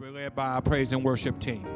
We're led by our praise and worship team.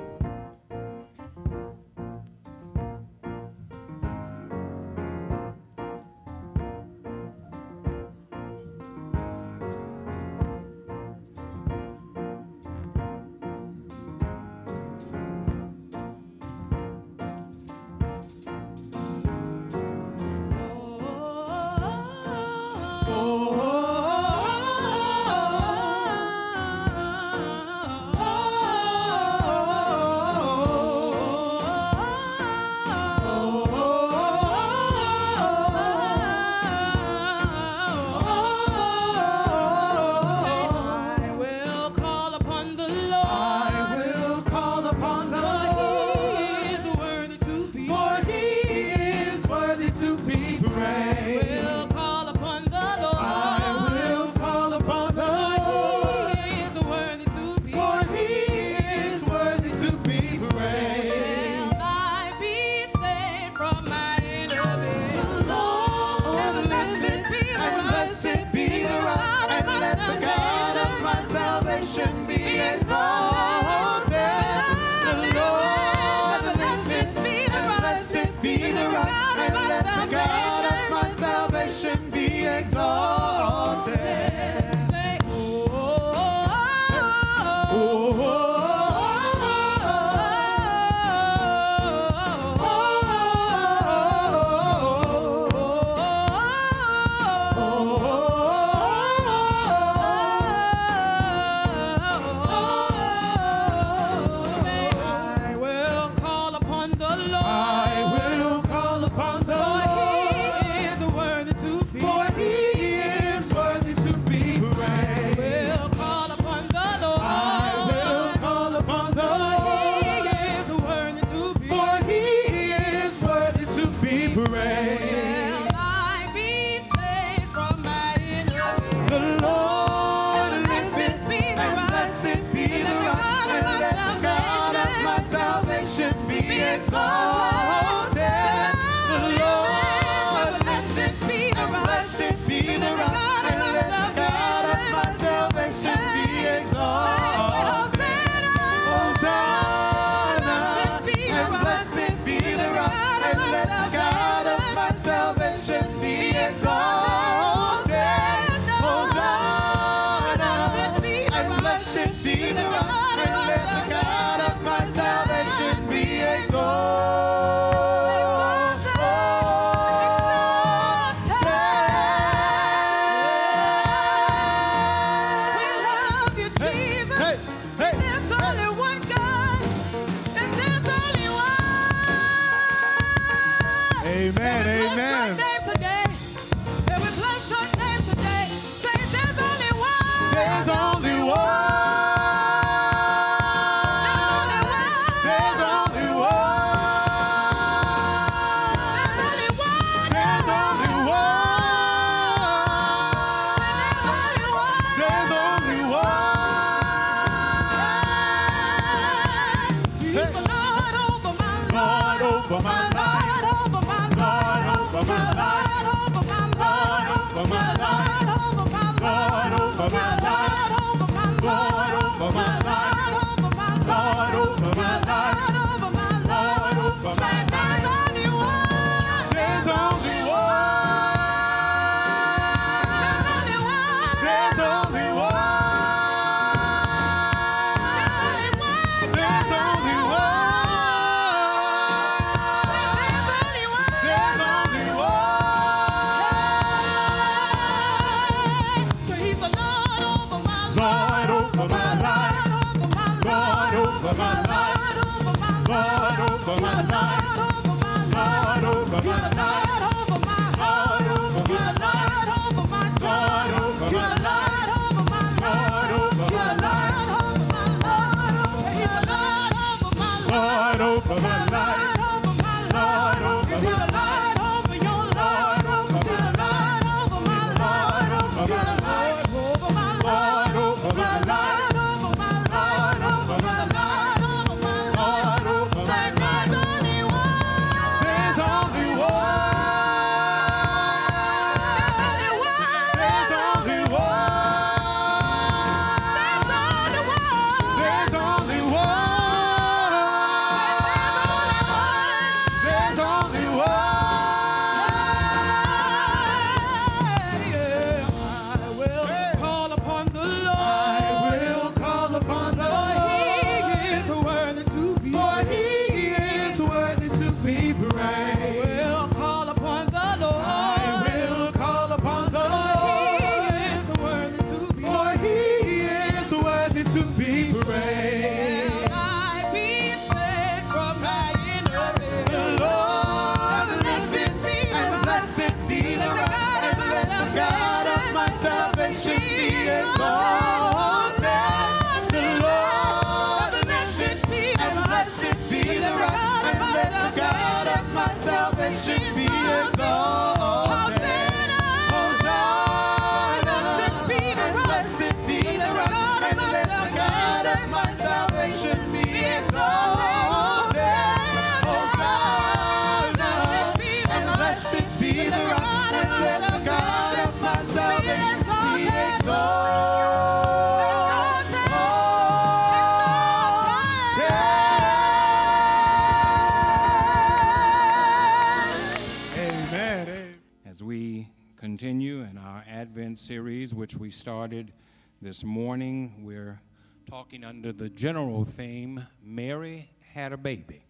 Series, which we started this morning, we're talking under the general theme Mary had a baby.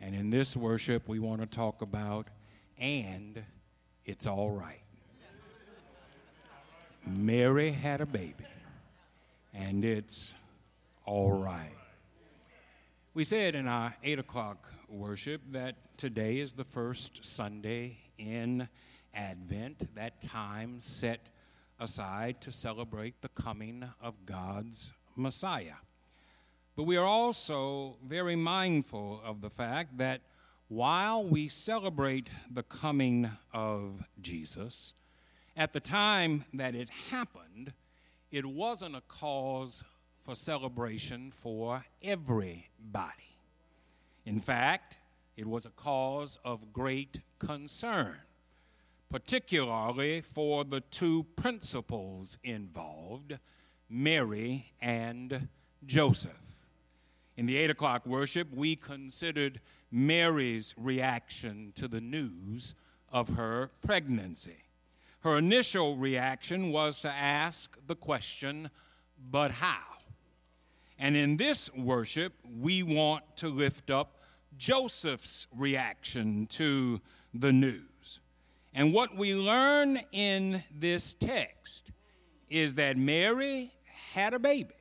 And in this worship, we want to talk about and it's all right. Mary had a baby, and it's all right. We said in our 8 o'clock worship that today is the first Sunday in Advent, that time set aside to celebrate the coming of God's Messiah. But we are also very mindful of the fact that while we celebrate the coming of Jesus, at the time that it happened, it wasn't a cause for celebration for everybody. In fact, it was a cause of great concern, particularly for the two principals involved, Mary and Joseph. In the 8 o'clock worship, we considered Mary's reaction to the news of her pregnancy. Her initial reaction was to ask the question, but how? And in this worship, we want to lift up Joseph's reaction to the news. And what we learn in this text is that Mary had a baby,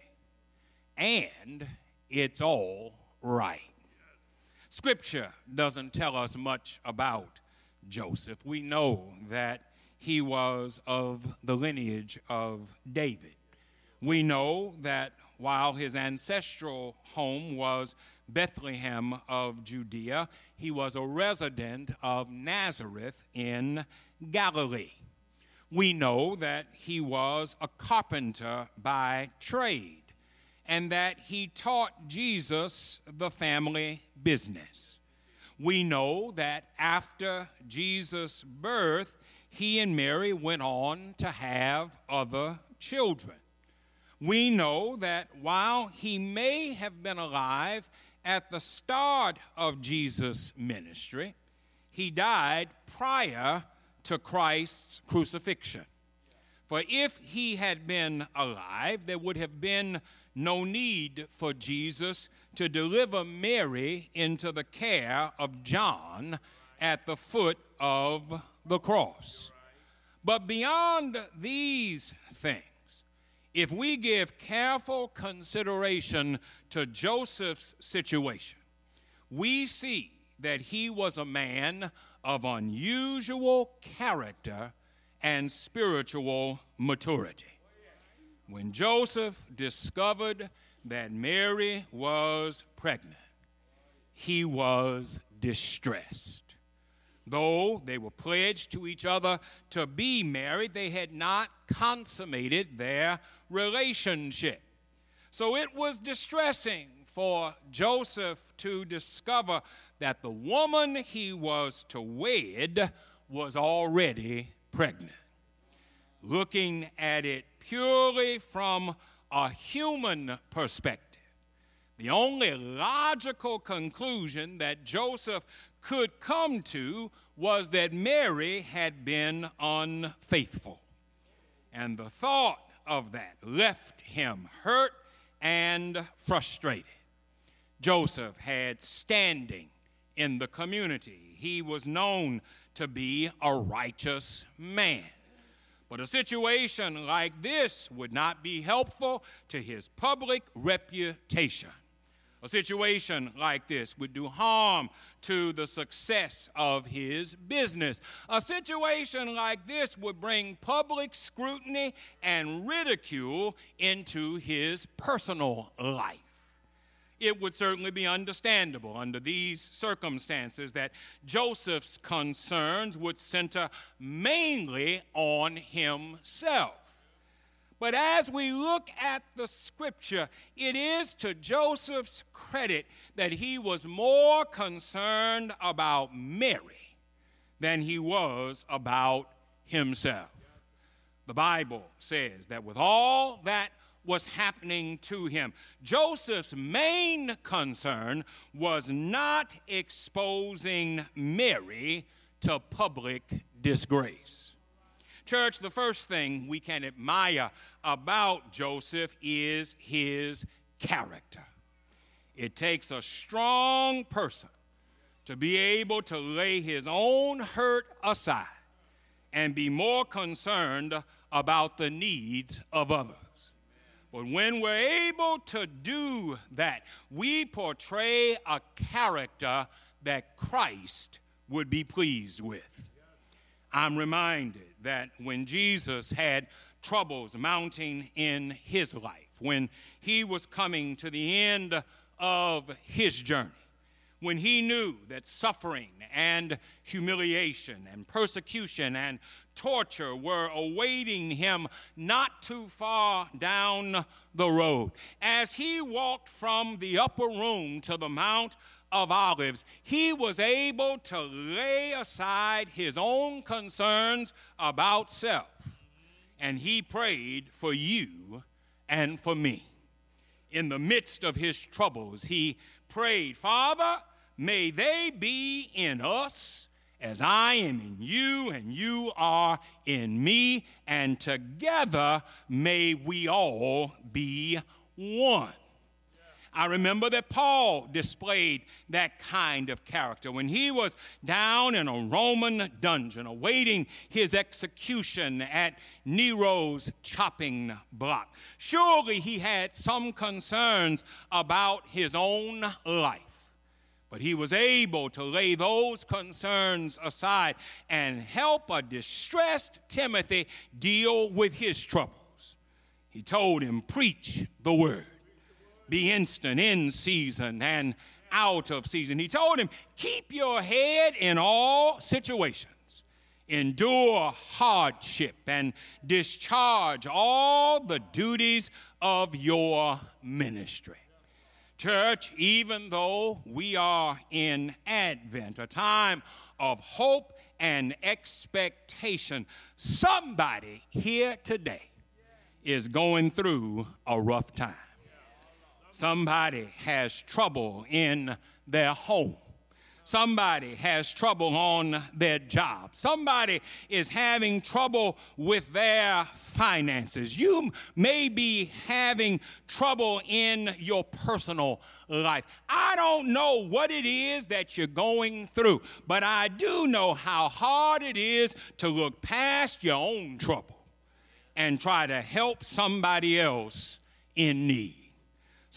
and it's all right. Scripture doesn't tell us much about Joseph. We know that he was of the lineage of David. We know that while his ancestral home was Bethlehem of Judea, he was a resident of Nazareth in Galilee. We know that he was a carpenter by trade and that he taught Jesus the family business. We know that after Jesus' birth, he and Mary went on to have other children. We know that while he may have been alive at the start of Jesus' ministry, he died prior to Christ's crucifixion. For if he had been alive, there would have been no need for Jesus to deliver Mary into the care of John at the foot of the cross. But beyond these things, if we give careful consideration to Joseph's situation, we see that he was a man of unusual character and spiritual maturity. When Joseph discovered that Mary was pregnant, he was distressed. Though they were pledged to each other to be married, they had not consummated their relationship. So it was distressing for Joseph to discover that the woman he was to wed was already pregnant. Looking at it purely from a human perspective, the only logical conclusion that Joseph could come to was that Mary had been unfaithful. And the thought of that left him hurt and frustrated. Joseph had standing in the community, he was known to be a righteous man. But a situation like this would not be helpful to his public reputation. A situation like this would do harm to the success of his business. A situation like this would bring public scrutiny and ridicule into his personal life. It would certainly be understandable under these circumstances that Joseph's concerns would center mainly on himself. But as we look at the scripture, it is to Joseph's credit that he was more concerned about Mary than he was about himself. The Bible says that with all that was happening to him, Joseph's main concern was not exposing Mary to public disgrace. Church, the first thing we can admire about Joseph is his character. It takes a strong person to be able to lay his own hurt aside and be more concerned about the needs of others. But when we're able to do that, we portray a character that Christ would be pleased with. I'm reminded that when Jesus had troubles mounting in his life, when he was coming to the end of his journey, when he knew that suffering and humiliation and persecution and torture were awaiting him not too far down the road. As he walked from the upper room to the Mount of Olives, he was able to lay aside his own concerns about self and he prayed for you and for me. In the midst of his troubles, he prayed, Father, may they be in us as I am in you and you are in me, and together may we all be one. I remember that Paul displayed that kind of character when he was down in a Roman dungeon awaiting his execution at Nero's chopping block. Surely he had some concerns about his own life. But he was able to lay those concerns aside and help a distressed Timothy deal with his troubles. He told him, Preach the word be instant in season and out of season. He told him, Keep your head in all situations, endure hardship, and discharge all the duties of your ministry. Church, even though we are in Advent, a time of hope and expectation, somebody here today is going through a rough time. Somebody has trouble in their home. Somebody has trouble on their job. Somebody is having trouble with their finances. You may be having trouble in your personal life. I don't know what it is that you're going through, but I do know how hard it is to look past your own trouble and try to help somebody else in need.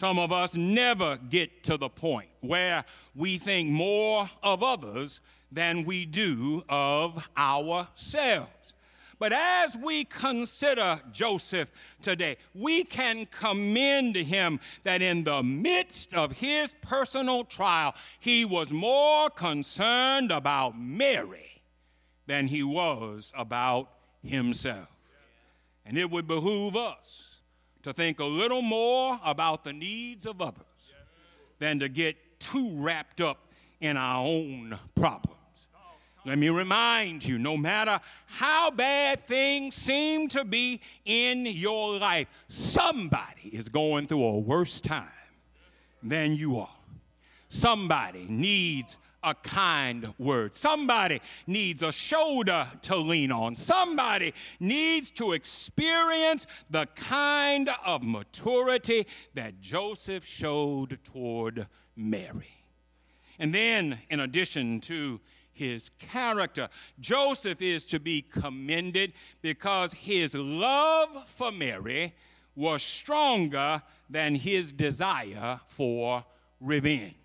Some of us never get to the point where we think more of others than we do of ourselves. But as we consider Joseph today, we can commend him that in the midst of his personal trial, he was more concerned about Mary than he was about himself. And it would behoove us to think a little more about the needs of others than to get too wrapped up in our own problems. Let me remind you no matter how bad things seem to be in your life, somebody is going through a worse time than you are. Somebody needs a kind word. Somebody needs a shoulder to lean on. Somebody needs to experience the kind of maturity that Joseph showed toward Mary. And then, in addition to his character. Joseph is to be commended because his love for Mary was stronger than his desire for revenge.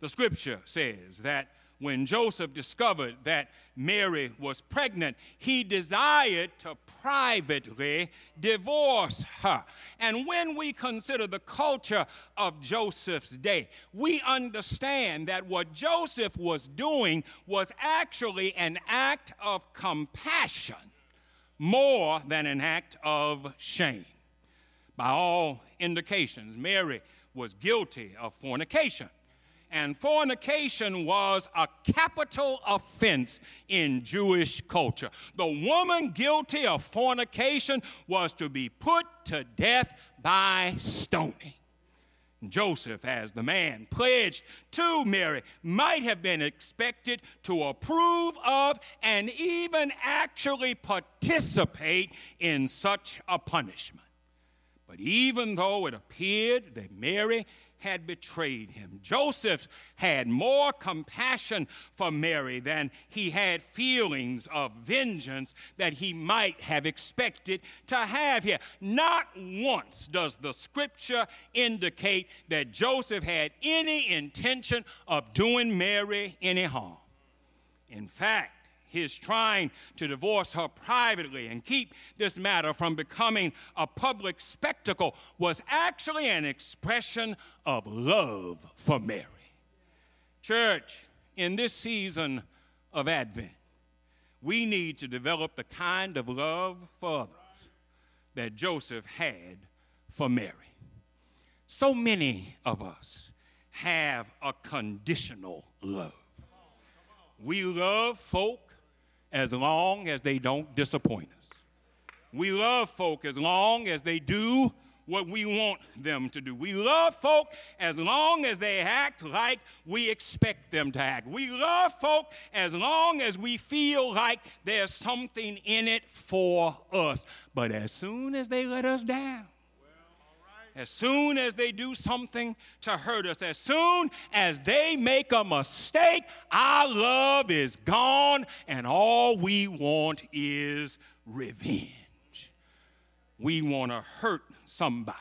The scripture says that when Joseph discovered that Mary was pregnant, he desired to privately divorce her. And when we consider the culture of Joseph's day, we understand that what Joseph was doing was actually an act of compassion more than an act of shame. By all indications, Mary was guilty of fornication and fornication was a capital offense in Jewish culture. The woman guilty of fornication was to be put to death by stoning. Joseph, as the man pledged to Mary, might have been expected to approve of and even actually participate in such a punishment. But even though it appeared that Mary had betrayed him. Joseph had more compassion for Mary than he had feelings of vengeance that he might have expected to have here. Not once does the scripture indicate that Joseph had any intention of doing Mary any harm. In fact, his trying to divorce her privately and keep this matter from becoming a public spectacle was actually an expression of love for Mary. Church, in this season of Advent, we need to develop the kind of love for others that Joseph had for Mary. So many of us have a conditional love. We love folk as long as they don't disappoint us. We love folk as long as they do what we want them to do. We love folk as long as they act like we expect them to act. We love folk as long as we feel like there's something in it for us. But as soon as they let us down, as soon as they do something to hurt us, as soon as they make a mistake, our love is gone and all we want is revenge. We want to hurt somebody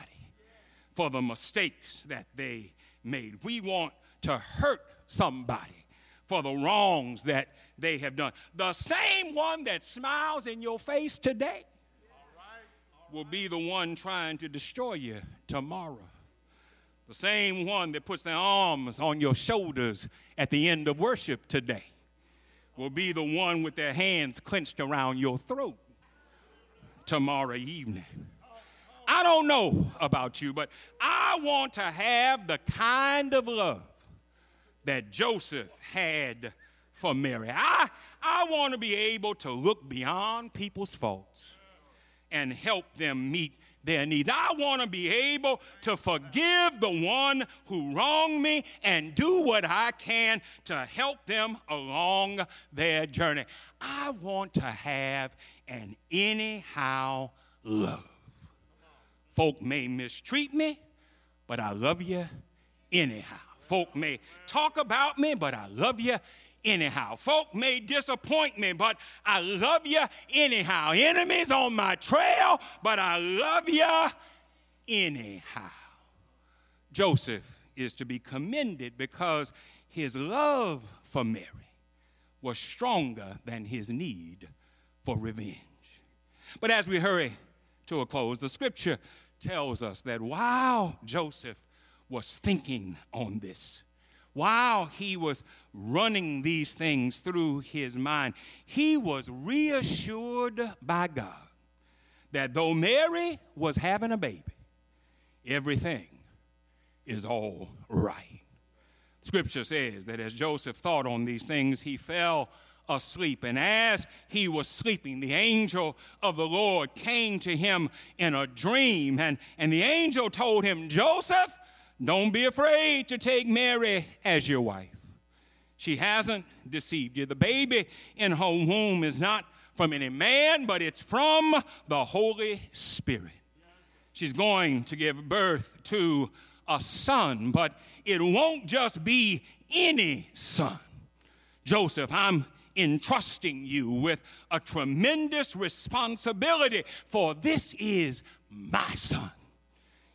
for the mistakes that they made. We want to hurt somebody for the wrongs that they have done. The same one that smiles in your face today will be the one trying to destroy you tomorrow. The same one that puts their arms on your shoulders at the end of worship today will be the one with their hands clenched around your throat tomorrow evening. I don't know about you, but I want to have the kind of love that Joseph had for Mary. I, I want to be able to look beyond people's faults and help them meet their needs. I want to be able to forgive the one who wronged me and do what I can to help them along their journey. I want to have an anyhow love. Folk may mistreat me, but I love you anyhow. Folk may talk about me, but I love you anyhow. Folk may disappoint me, but I love you anyhow. Enemies on my trail, but I love you anyhow. Joseph is to be commended because his love for Mary was stronger than his need for revenge. But as we hurry to a close, the scripture tells us that while Joseph was thinking on this, while he was running these things through his mind, he was reassured by God that though Mary was having a baby, everything is all right. Scripture says that as Joseph thought on these things, he fell asleep. And as he was sleeping, the angel of the Lord came to him in a dream. And, and the angel told him, Joseph, don't be afraid to take Mary as your wife. She hasn't deceived you. The baby in her womb is not from any man, but it's from the Holy Spirit. She's going to give birth to a son, but it won't just be any son. Joseph, I'm entrusting you with a tremendous responsibility, for this is my son.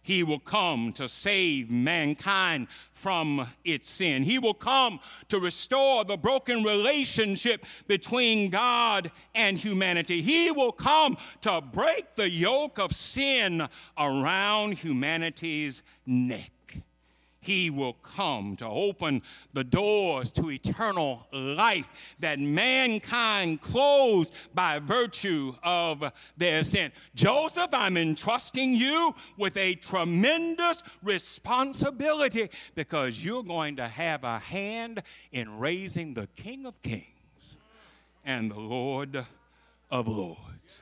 He will come to save mankind from its sin. He will come to restore the broken relationship between God and humanity. He will come to break the yoke of sin around humanity's neck. He will come to open the doors to eternal life that mankind closed by virtue of their sin. Joseph, I'm entrusting you with a tremendous responsibility because you're going to have a hand in raising the King of Kings and the Lord of Lords.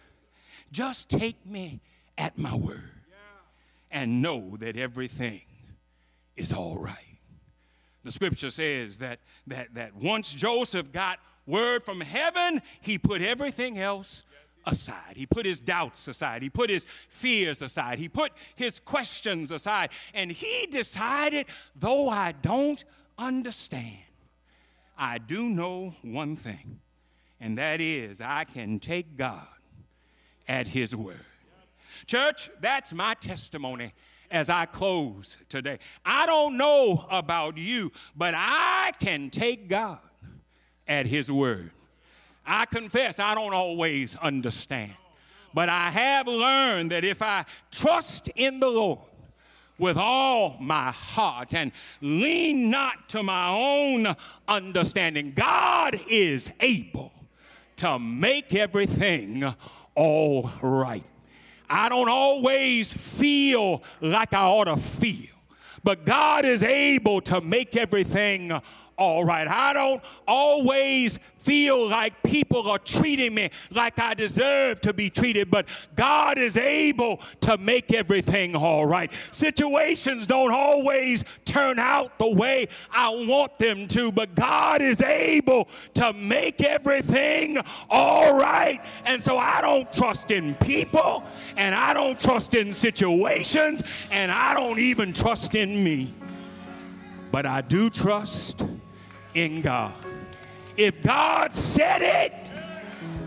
Just take me at my word and know that everything is all right. The scripture says that, that, that once Joseph got word from heaven, he put everything else aside. He put his doubts aside. He put his fears aside. He put his questions aside. And he decided, though I don't understand, I do know one thing, and that is I can take God at his word. Church, that's my testimony as I close today. I don't know about you, but I can take God at His word. I confess I don't always understand, but I have learned that if I trust in the Lord, with all my heart and lean not to my own understanding. God is able to make everything all right. I don't always feel like I ought to feel, but God is able to make everything all right. I don't always feel like people are treating me like I deserve to be treated, but God is able to make everything all right. Situations don't always turn out the way I want them to, but God is able to make everything all right. And so I don't trust in people, and I don't trust in situations, and I don't even trust in me. But I do trust in God. If God said it,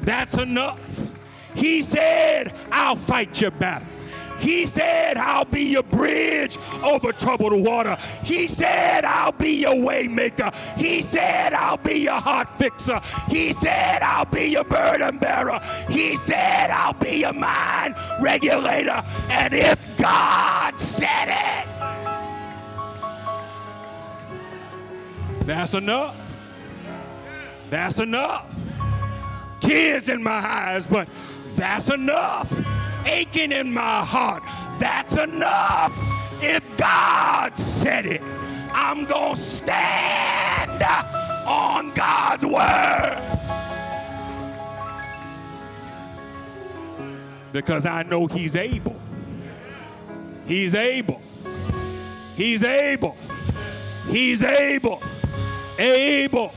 that's enough. He said, I'll fight your battle. He said, I'll be your bridge over troubled water. He said, I'll be your waymaker. He said, I'll be your heart fixer. He said, I'll be your burden bearer. He said, I'll be your mind regulator. And if God said it, that's enough. That's enough. Tears in my eyes, but that's enough. Aching in my heart, that's enough. If God said it, I'm going to stand on God's word. Because I know He's able. He's able. He's able. He's able. Able.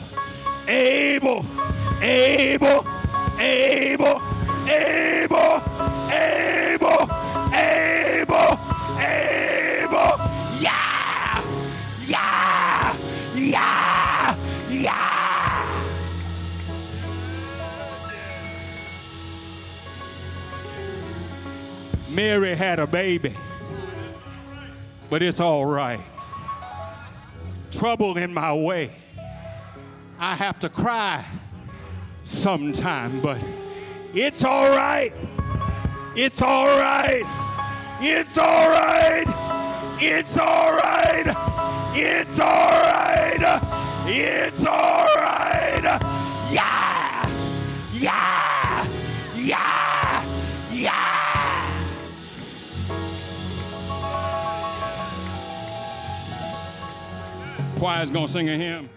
Able, able, able, able, able, able, able. Yeah, yeah, yeah, yeah. Mary had a baby, but it's all right. Trouble in my way. I have to cry sometime, but it's all right. It's all right. It's all right. It's all right. It's all right. It's all right. Yeah. Yeah. Yeah. Yeah. Choir's gonna sing a hymn.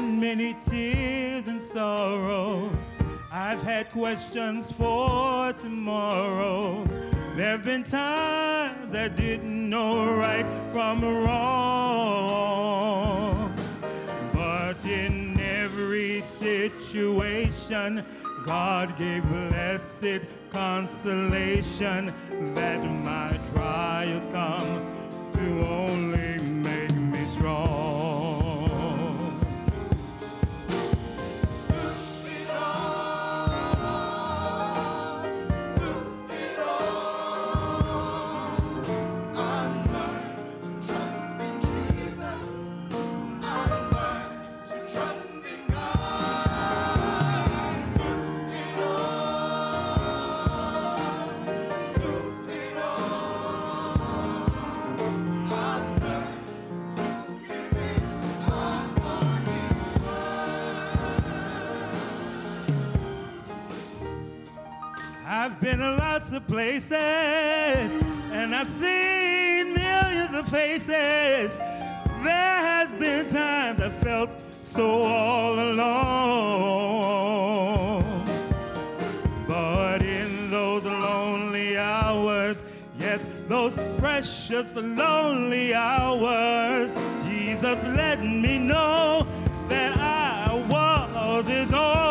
I've many tears and sorrows. I've had questions for tomorrow. There have been times I didn't know right from wrong. But in every situation, God gave blessed consolation that my trials come to only Been lots of places and I've seen millions of faces. There has been times I felt so all alone. But in those lonely hours, yes, those precious lonely hours, Jesus let me know that I was his own.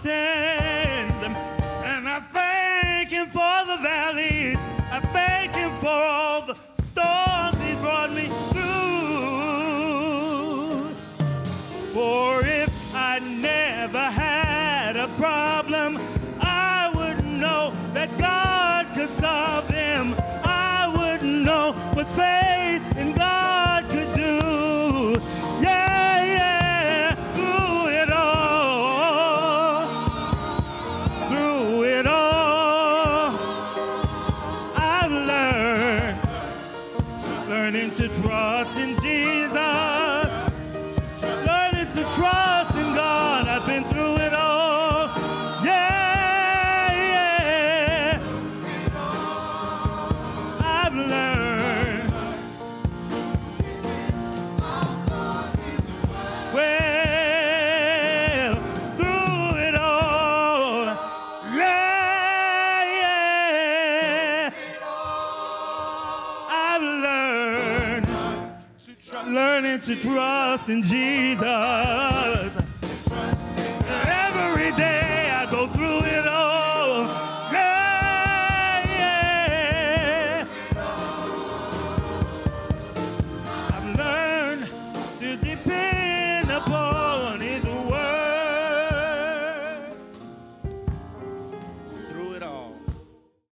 For learning to trust in Jesus. Learning to trust trust in Jesus.